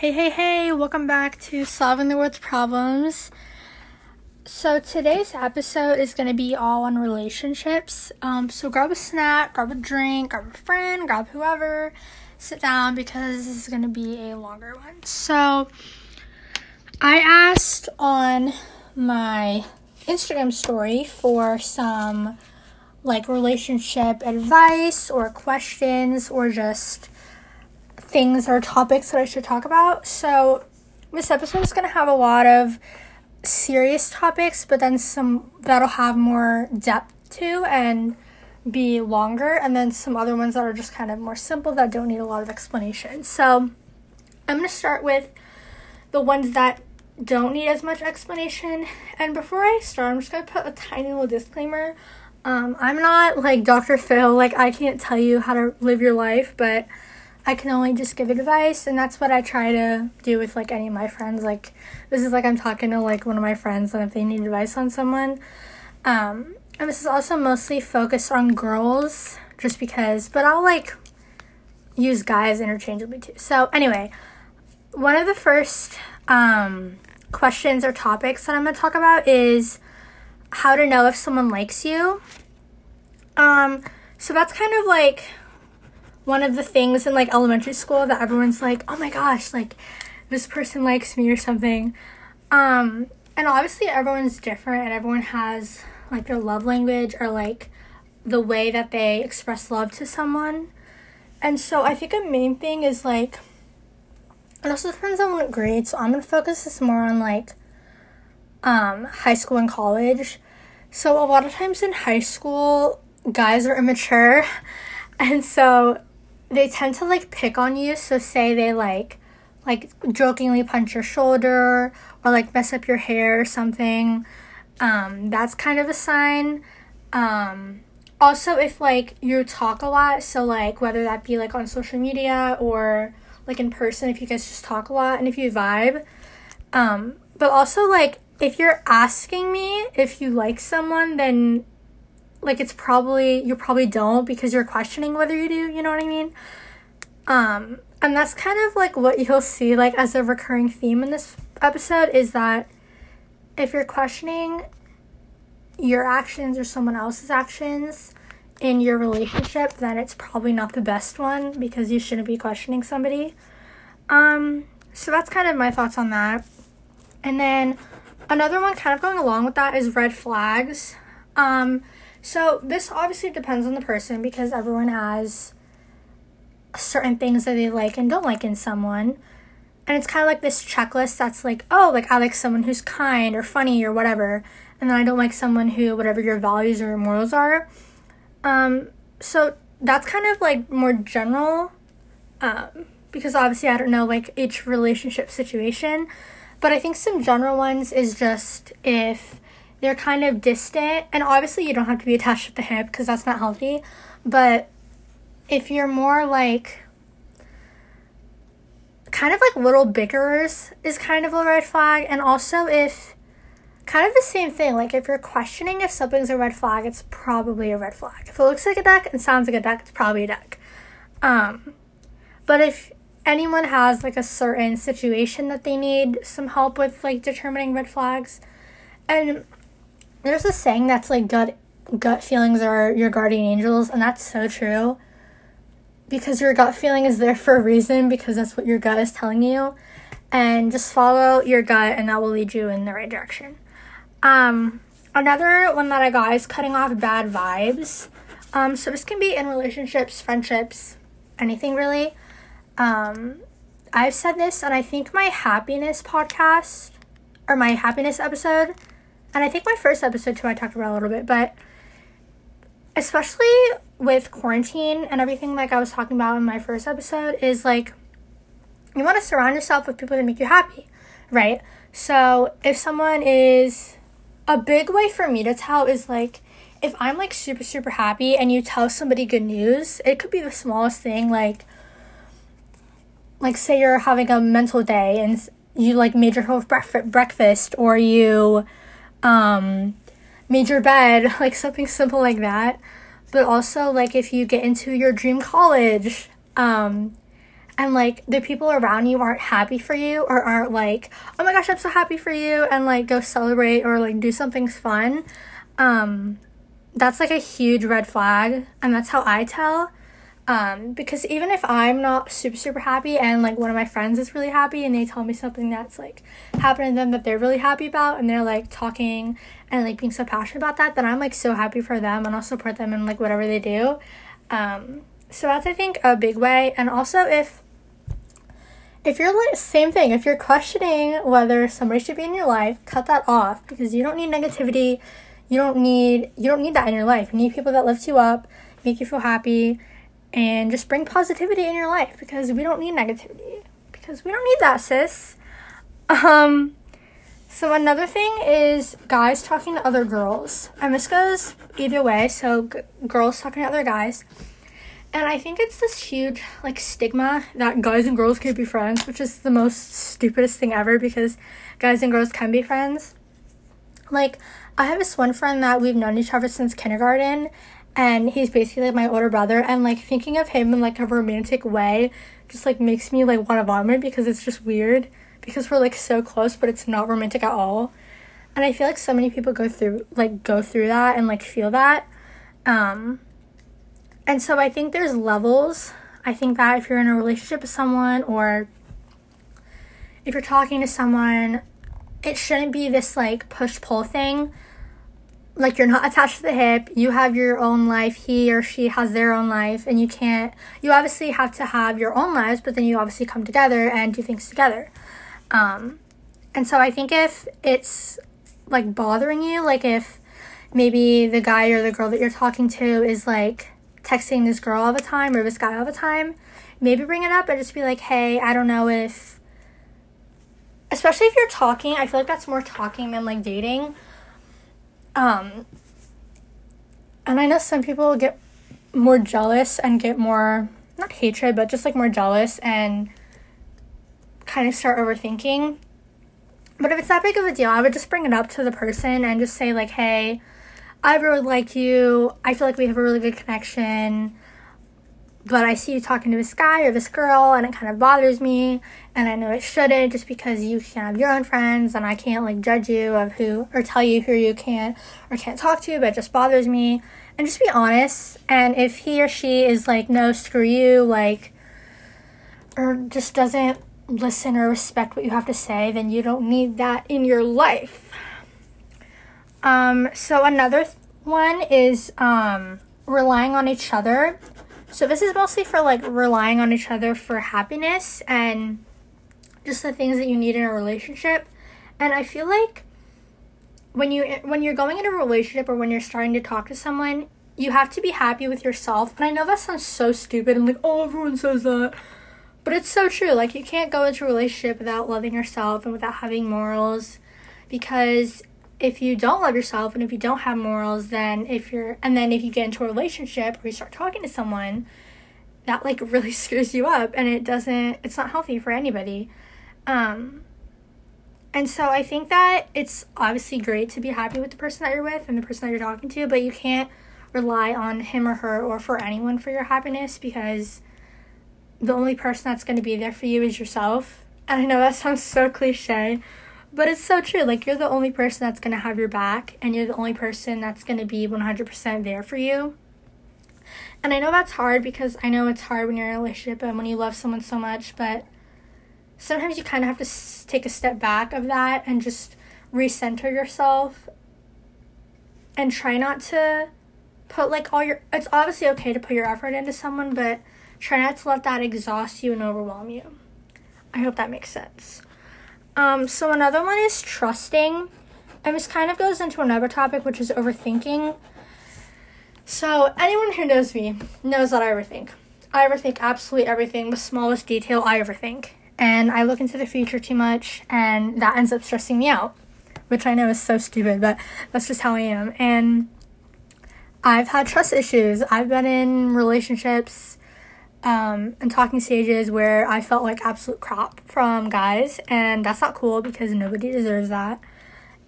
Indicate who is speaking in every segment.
Speaker 1: Hey, hey, hey, welcome back to Solving the World's Problems. So, today's episode is going to be all on relationships. Um, so, grab a snack, grab a drink, grab a friend, grab whoever, sit down because this is going to be a longer one. So, I asked on my Instagram story for some like relationship advice or questions or just things or topics that I should talk about. So, this episode is going to have a lot of serious topics, but then some that'll have more depth to and be longer, and then some other ones that are just kind of more simple that don't need a lot of explanation. So, I'm going to start with the ones that don't need as much explanation. And before I start, I'm just going to put a tiny little disclaimer. Um, I'm not like Dr. Phil, like, I can't tell you how to live your life, but I can only just give advice, and that's what I try to do with like any of my friends. Like, this is like I'm talking to like one of my friends, and if they need advice on someone, um, and this is also mostly focused on girls, just because, but I'll like use guys interchangeably too. So, anyway, one of the first um, questions or topics that I'm to talk about is how to know if someone likes you. Um, so that's kind of like one of the things in like elementary school that everyone's like, oh my gosh, like this person likes me or something. Um, and obviously everyone's different and everyone has like their love language or like the way that they express love to someone. And so I think a main thing is like it also depends on what grade. So I'm gonna focus this more on like um high school and college. So a lot of times in high school, guys are immature. And so they tend to like pick on you. So say they like like jokingly punch your shoulder or like mess up your hair or something. Um, that's kind of a sign. Um, also, if like you talk a lot, so like whether that be like on social media or like in person, if you guys just talk a lot and if you vibe. Um, but also like if you're asking me if you like someone, then like it's probably you probably don't because you're questioning whether you do, you know what I mean? Um and that's kind of like what you'll see like as a recurring theme in this episode is that if you're questioning your actions or someone else's actions in your relationship, then it's probably not the best one because you shouldn't be questioning somebody. Um so that's kind of my thoughts on that. And then another one kind of going along with that is red flags. Um so this obviously depends on the person because everyone has certain things that they like and don't like in someone. And it's kind of like this checklist that's like, oh, like I like someone who's kind or funny or whatever. And then I don't like someone who, whatever your values or morals are. Um, so that's kind of like more general. Um, because obviously I don't know like each relationship situation. But I think some general ones is just if they're kind of distant and obviously you don't have to be attached at the hip because that's not healthy but if you're more like kind of like little bickerers is kind of a red flag and also if kind of the same thing like if you're questioning if something's a red flag it's probably a red flag. If it looks like a duck and sounds like a duck it's probably a duck. Um but if anyone has like a certain situation that they need some help with like determining red flags and there's a saying that's like gut gut feelings are your guardian angels, and that's so true. Because your gut feeling is there for a reason, because that's what your gut is telling you. And just follow your gut, and that will lead you in the right direction. Um, another one that I got is cutting off bad vibes. Um, so this can be in relationships, friendships, anything really. Um, I've said this, and I think my happiness podcast or my happiness episode and I think my first episode too, I talked about a little bit, but especially with quarantine and everything, like I was talking about in my first episode, is like you want to surround yourself with people that make you happy, right? So if someone is a big way for me to tell is like if I'm like super super happy and you tell somebody good news, it could be the smallest thing like like say you're having a mental day and you like made your whole breakfast or you um, made your bed, like something simple like that. But also, like if you get into your dream college, um, and like the people around you aren't happy for you or aren't like, oh my gosh, I'm so happy for you, and like go celebrate or like do something fun, um, that's like a huge red flag. And that's how I tell. Um, because even if I'm not super, super happy and like one of my friends is really happy and they tell me something that's like happened to them that they're really happy about and they're like talking and like being so passionate about that, then I'm like so happy for them and I'll support them in like whatever they do. Um, so that's I think a big way. And also if if you're like same thing, if you're questioning whether somebody should be in your life, cut that off because you don't need negativity. You don't need you don't need that in your life. You need people that lift you up, make you feel happy, and just bring positivity in your life because we don't need negativity. Because we don't need that, sis. Um so another thing is guys talking to other girls. And this goes either way, so g- girls talking to other guys. And I think it's this huge like stigma that guys and girls can't be friends, which is the most stupidest thing ever because guys and girls can be friends. Like I have this one friend that we've known each other since kindergarten and he's basically like my older brother and like thinking of him in like a romantic way just like makes me like want to vomit because it's just weird because we're like so close but it's not romantic at all. And I feel like so many people go through like go through that and like feel that. Um and so I think there's levels. I think that if you're in a relationship with someone or if you're talking to someone, it shouldn't be this like push pull thing. Like you're not attached to the hip, you have your own life, he or she has their own life, and you can't, you obviously have to have your own lives, but then you obviously come together and do things together. Um, and so I think if it's like bothering you, like if maybe the guy or the girl that you're talking to is like, texting this girl all the time or this guy all the time, maybe bring it up and just be like, hey, I don't know if, especially if you're talking, I feel like that's more talking than like dating. Um, and I know some people get more jealous and get more, not hatred, but just like more jealous and kind of start overthinking. But if it's that big of a deal, I would just bring it up to the person and just say, like, hey, I really like you. I feel like we have a really good connection. But I see you talking to this guy or this girl, and it kind of bothers me. And I know it shouldn't just because you can have your own friends, and I can't like judge you of who or tell you who you can or can't talk to, but it just bothers me. And just be honest. And if he or she is like, no, screw you, like, or just doesn't listen or respect what you have to say, then you don't need that in your life. Um, so another th- one is um, relying on each other. So this is mostly for like relying on each other for happiness and just the things that you need in a relationship. And I feel like when you when you're going in a relationship or when you're starting to talk to someone, you have to be happy with yourself. And I know that sounds so stupid. I'm like, oh, everyone says that. But it's so true. Like, you can't go into a relationship without loving yourself and without having morals because if you don't love yourself and if you don't have morals, then if you're, and then if you get into a relationship or you start talking to someone, that like really screws you up and it doesn't, it's not healthy for anybody. Um, and so I think that it's obviously great to be happy with the person that you're with and the person that you're talking to, but you can't rely on him or her or for anyone for your happiness because the only person that's going to be there for you is yourself. And I know that sounds so cliche, but it's so true. Like, you're the only person that's going to have your back, and you're the only person that's going to be 100% there for you. And I know that's hard because I know it's hard when you're in a relationship and when you love someone so much, but sometimes you kind of have to take a step back of that and just recenter yourself and try not to put like all your it's obviously okay to put your effort into someone but try not to let that exhaust you and overwhelm you i hope that makes sense um, so another one is trusting. And this kind of goes into another topic, which is overthinking. So anyone who knows me knows that I overthink. I overthink absolutely everything, the smallest detail I overthink. And I look into the future too much, and that ends up stressing me out, which I know is so stupid, but that's just how I am. And I've had trust issues. I've been in relationships um, and talking stages where I felt like absolute crap from guys, and that's not cool because nobody deserves that.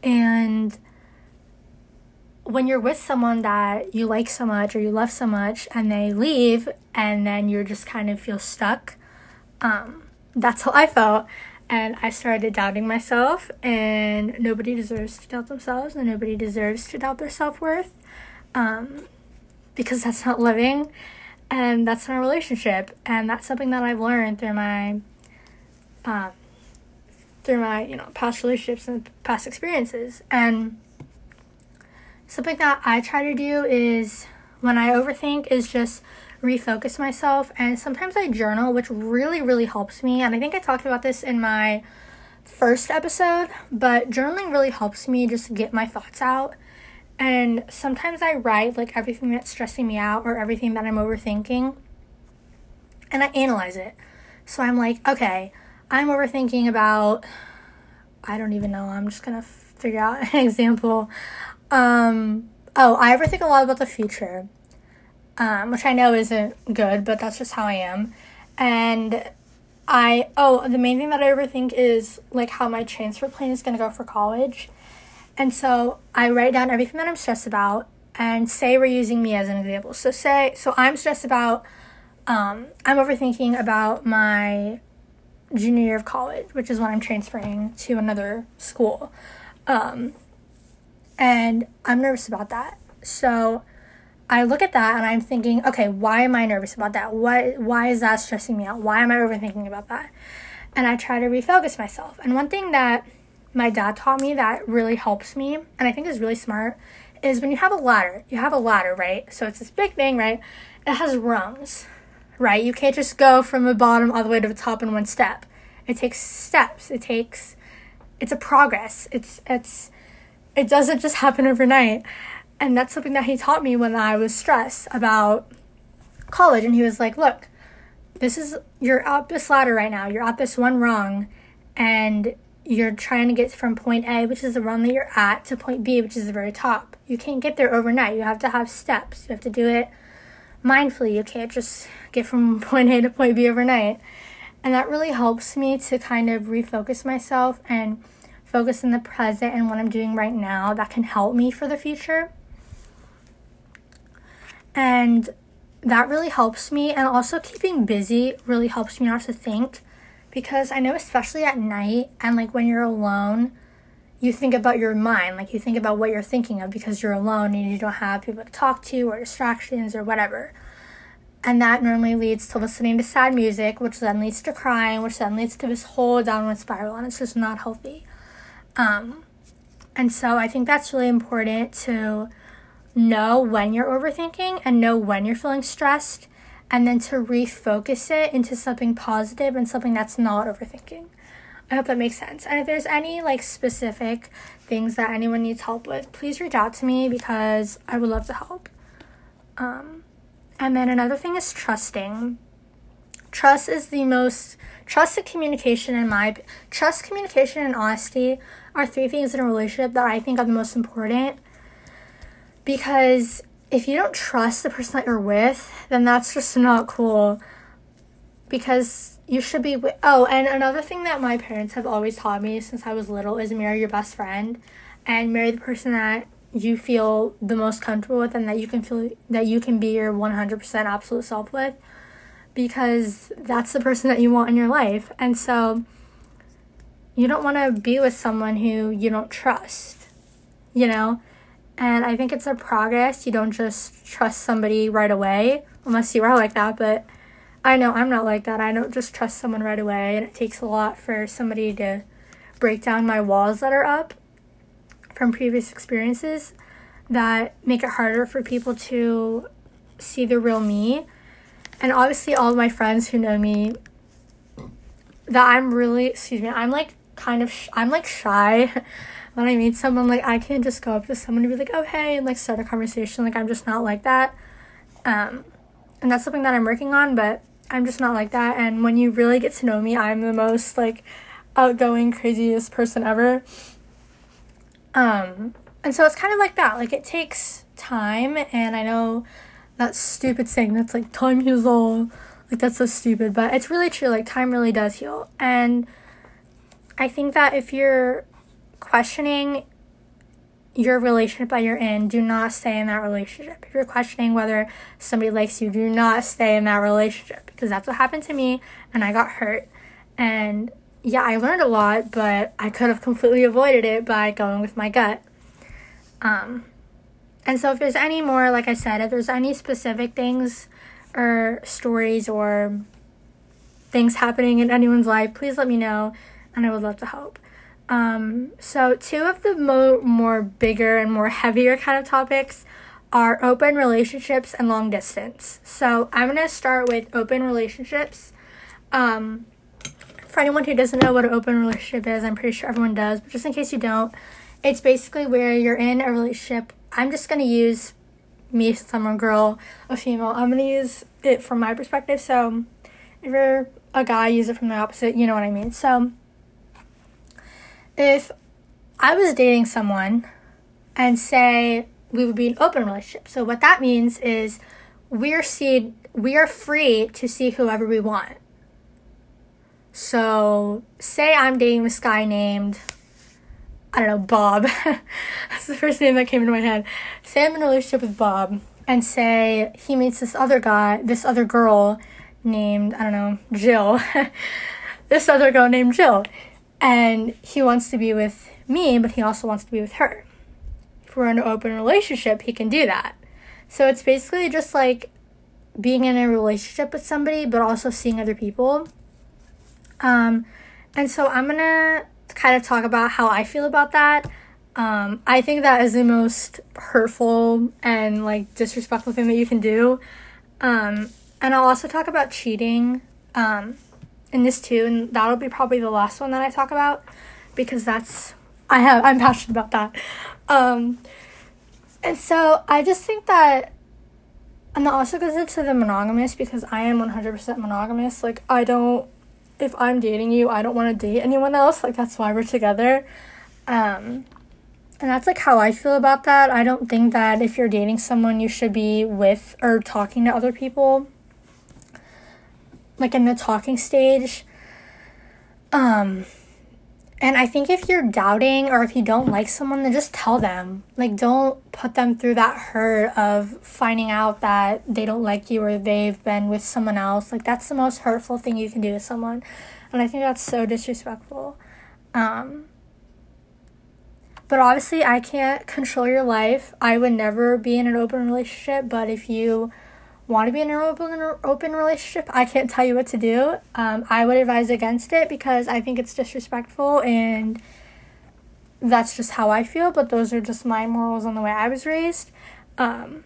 Speaker 1: And when you're with someone that you like so much or you love so much and they leave, and then you're just kind of feel stuck, Um, that's how I felt. And I started doubting myself, and nobody deserves to doubt themselves, and nobody deserves to doubt their self worth um, because that's not living and that's a relationship. And that's something that I've learned through my. Um, through my you know past relationships and past experiences and something that i try to do is when i overthink is just refocus myself. And sometimes I journal, which really, really helps me. And I think I talked about this in my first episode, but journaling really helps me just get my thoughts out. And sometimes I write like everything that's stressing me out or everything that I'm overthinking, and I analyze it. So I'm like, okay, I'm overthinking about, I don't even know, I'm just gonna figure out an example. Um, oh, I overthink a lot about the future um, which I know isn't good, but that's just how I am. And I, oh, the main thing that I overthink is like how my transfer plan is to go for college. And so I write down everything that I'm stressed about and say we're using me as an example. So say, so I'm stressed about, um, I'm overthinking about my junior year of college, which is when I'm transferring to another school. Um, and I'm nervous about that. So I look at that and I'm thinking, okay, why am I nervous about that? What why is that stressing me out? Why am I overthinking about that? And I try to refocus myself. And one thing that my dad taught me that really helps me and I think is really smart is when you have a ladder, you have a ladder, right? So it's this big thing, right? It has rungs, right? You can't just go from the bottom all the way to the top in one step. It takes steps. It takes it's a progress. It's it's it doesn't just happen overnight. And that's something that he taught me when I was stressed about college. And he was like, look, this is, you're up this ladder right now. You're at this one rung and you're trying to get from point A, which is the run that you're at, to point B, which is the very top. You can't get there overnight. You have to have steps. You have to do it mindfully. You can't just get from point A to point B overnight. And that really helps me to kind of refocus myself and focus in the present and what I'm doing right now that can help me for the future. And that really helps me. And also, keeping busy really helps me not to think because I know, especially at night and like when you're alone, you think about your mind, like you think about what you're thinking of because you're alone and you don't have people to talk to or distractions or whatever. And that normally leads to listening to sad music, which then leads to crying, which then leads to this whole downward spiral, and it's just not healthy. Um, and so I think that's really important to know when you're overthinking and know when you're feeling stressed and then to refocus it into something positive and something that's not overthinking. I hope that makes sense. And if there's any like specific things that anyone needs help with, please reach out to me because I would love to help. Um, and then another thing is trusting. Trust is the most trust communication in my trust, communication, and honesty are three things in a relationship that I think are the most important because if you don't trust the person that you're with, then that's just not cool. Because you should be. With, oh, and another thing that my parents have always taught me since I was little is marry your best friend, and marry the person that you feel the most comfortable with, and that you can feel that you can be your one hundred percent absolute self with, because that's the person that you want in your life, and so. You don't want to be with someone who you don't trust, you know? And I think it's a progress. You don't just trust somebody right away, unless you are like that. But I know I'm not like that. I don't just trust someone right away. And it takes a lot for somebody to break down my walls that are up from previous experiences that make it harder for people to see the real me. And obviously, all of my friends who know me, that I'm really, excuse me, I'm like kind of, sh- I'm like shy. when I meet someone, like I can't just go up to someone and be like, "Oh hey," and like start a conversation. Like I'm just not like that. Um, and that's something that I'm working on, but I'm just not like that. And when you really get to know me, I'm the most like outgoing, craziest person ever. Um, and so it's kind of like that. Like it takes time, and I know that stupid saying that's like time heals all. Like that's so stupid, but it's really true. Like time really does heal, and I think that if you're questioning your relationship that you're in, do not stay in that relationship. If you're questioning whether somebody likes you, do not stay in that relationship because that's what happened to me and I got hurt. And yeah, I learned a lot, but I could have completely avoided it by going with my gut. Um, and so, if there's any more, like I said, if there's any specific things or stories or things happening in anyone's life, please let me know and I would love to help. Um, so, two of the mo- more bigger and more heavier kind of topics are open relationships and long distance. So, I'm going to start with open relationships. Um, for anyone who doesn't know what an open relationship is, I'm pretty sure everyone does, but just in case you don't, it's basically where you're in a relationship. I'm just going to use me a girl, a female. I'm going to use it from my perspective. So, if you're a guy, use it from the opposite, you know what I mean. So, if I was dating someone and say we would be an open relationship. So what that means is we're see we are free to see whoever we want. So say I'm dating this guy named I don't know, Bob. That's the first name that came into my head. Say I'm in a relationship with Bob and say he meets this other guy, this other girl named, I don't know, Jill. this other girl named Jill and he wants to be with me, but he also wants to be with her. If we're in an open relationship, he can do that. So it's basically just like being in a relationship with somebody, but also seeing other people. Um, and so I'm gonna kind of talk about how I feel about that. Um, I think that is the most hurtful and like disrespectful thing that you can do. Um, and I'll also talk about cheating. Um, in this too, and that'll be probably the last one that I talk about because that's I have I'm passionate about that. Um, and so I just think that, and that also goes into the monogamous because I am one hundred percent monogamous. Like I don't, if I'm dating you, I don't want to date anyone else. Like that's why we're together. Um, and that's like how I feel about that. I don't think that if you're dating someone, you should be with or talking to other people like in the talking stage. Um, and I think if you're doubting or if you don't like someone, then just tell them. Like, don't put them through that hurt of finding out that they don't like you or they've been with someone else. Like, that's the most hurtful thing you can do to someone. And I think that's so disrespectful. Um, but obviously, I can't control your life. I would never be in an open relationship. But if you want to be in an open open relationship, I can't tell you what to do. Um, I would advise against it because I think it's disrespectful and that's just how I feel. But those are just my morals on the way I was raised. Um,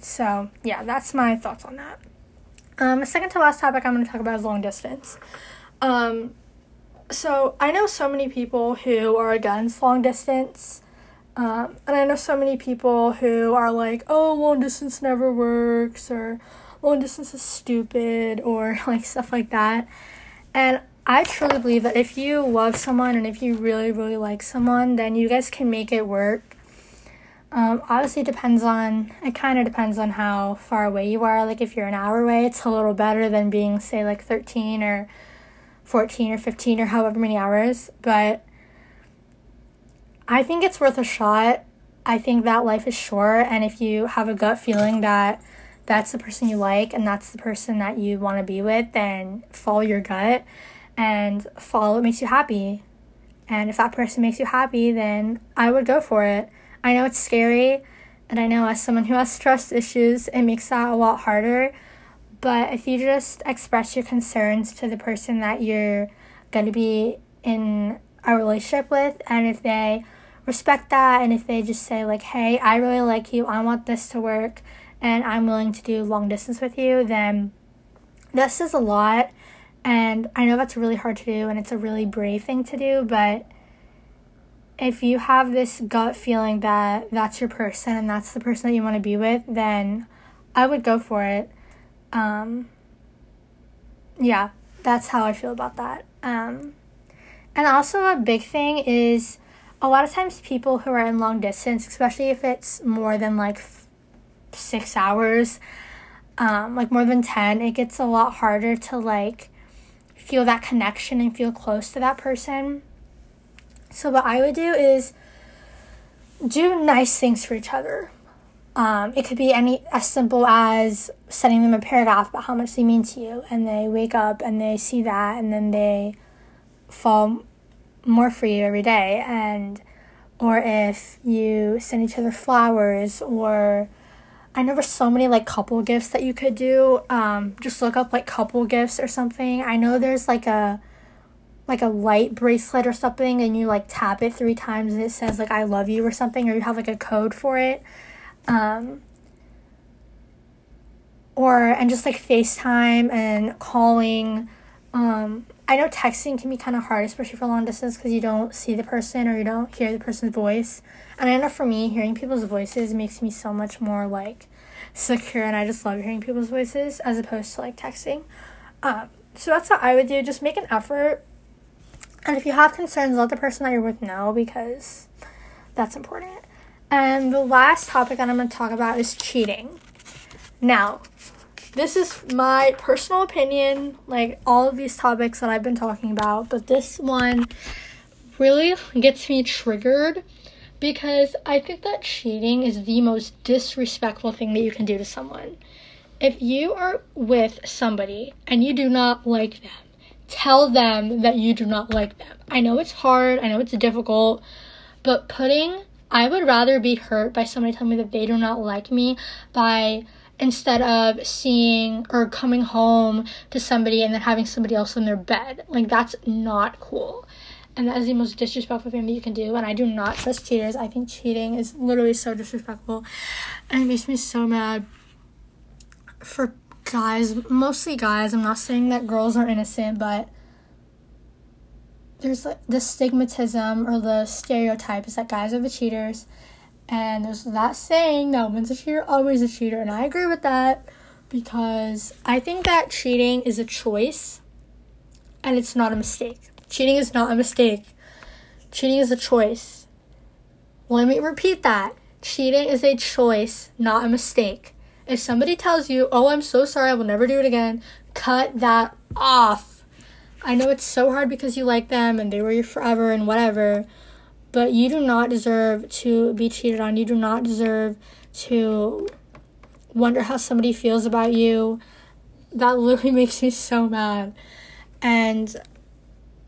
Speaker 1: so yeah, that's my thoughts on that. Um, the second to last topic I'm going to talk about is long distance. Um, so I know so many people who are against long distance. Um, and I know so many people who are like, oh, long distance never works, or long distance is stupid, or like stuff like that. And I truly believe that if you love someone and if you really, really like someone, then you guys can make it work. Um, obviously, depends on, it kind of depends on how far away you are. Like, if you're an hour away, it's a little better than being, say, like 13 or 14 or 15 or however many hours. But I think it's worth a shot. I think that life is short, and if you have a gut feeling that that's the person you like and that's the person that you want to be with, then follow your gut and follow what makes you happy. And if that person makes you happy, then I would go for it. I know it's scary, and I know as someone who has trust issues, it makes that a lot harder. But if you just express your concerns to the person that you're going to be in a relationship with, and if they respect that and if they just say like hey i really like you i want this to work and i'm willing to do long distance with you then this is a lot and i know that's really hard to do and it's a really brave thing to do but if you have this gut feeling that that's your person and that's the person that you want to be with then i would go for it. Um, yeah that's how i feel about that. Um, and also a big thing is a lot of times people who are in long distance, especially if it's more than like f- six hours, um, like more than 10, it gets a lot harder to like feel that connection and feel close to that person. So, what I would do is do nice things for each other. Um, it could be any as simple as sending them a paragraph about how much they mean to you, and they wake up and they see that, and then they fall more for you every day. And or if you send each other flowers, or I know there's so many like couple gifts that you could do. Um, just look up like couple gifts or something. I know there's like a like a light bracelet or something and you like tap it three times and it says like I love you or something or you have like a code for it. Um, or and just like FaceTime and calling. Um, I know texting can be kind of hard, especially for long distance, because you don't see the person or you don't hear the person's voice. And I know for me, hearing people's voices makes me so much more like secure, and I just love hearing people's voices as opposed to like texting. Um, so that's what I would do. Just make an effort and if you have concerns, let the person that you're with know because that's important. And the last topic that I'm going to talk about is cheating. Now, this is my personal opinion, like all of these topics that I've been talking about, but this one really gets me triggered because I think that cheating is the most disrespectful thing that you can do to someone. If you are with somebody and you do not like them, tell them that you do not like them. I know it's hard, I know it's difficult, but putting, I would rather be hurt by somebody telling me that they do not like me by instead of seeing or coming home to somebody and then having somebody else in their bed. Like, that's not cool. And that is the most disrespectful thing that you can do. And I do not trust cheaters. I think cheating is literally so disrespectful. And it makes me so mad for guys, mostly guys. I'm not saying that girls are innocent, but there's like the stigmatism or the stereotype is that guys are the cheaters. And there's that saying that woman's a cheater, always a cheater. And I agree with that because I think that cheating is a choice and it's not a mistake. Cheating is not a mistake. Cheating is a choice. Let me repeat that. Cheating is a choice, not a mistake. If somebody tells you, oh, I'm so sorry, I will never do it again, cut that off. I know it's so hard because you like them and they were your forever and whatever, but you do not deserve to be cheated on. You do not deserve to wonder how somebody feels about you. That literally makes me so mad. And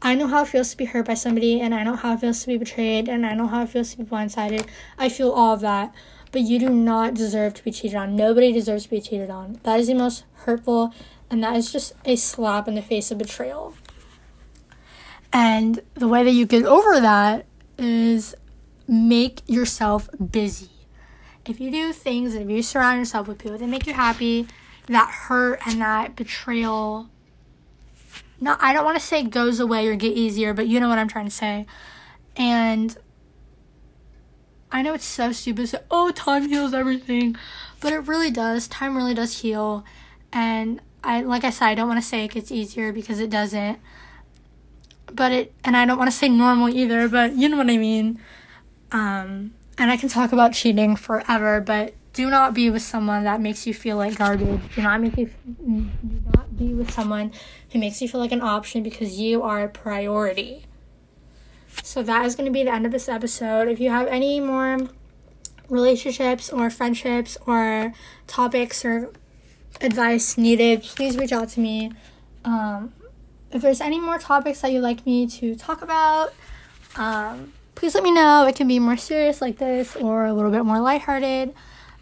Speaker 1: I know how it feels to be hurt by somebody, and I know how it feels to be betrayed, and I know how it feels to be blindsided. I feel all of that but you do not deserve to be cheated on. Nobody deserves to be cheated on. That is the most hurtful, and that is just a slap in the face of betrayal. And the way that you get over that is make yourself busy. If you do things and if you surround yourself with people that make you happy, that hurt and that betrayal, no, I don't want to say goes away or get easier, but you know what I'm trying to say. And I know it's so stupid to say, oh, time heals everything, but it really does. Time really does heal. And I, like I said, I don't want to say it gets easier because it doesn't. But it, and I don't want to say normal either, but you know what I mean. Um, and I can talk about cheating forever, but do not be with someone that makes you feel like garbage. Do not make you, do not be with someone who makes you feel like an option because you are a priority. So that is going to be the end of this episode. If you have any more relationships or friendships or topics or advice needed, please reach out to me. Um, if there's any more topics that you'd like me to talk about, um, please let me know. It can be more serious like this or a little bit more lighthearted.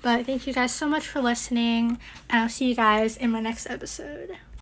Speaker 1: But thank you guys so much for listening, and I'll see you guys in my next episode.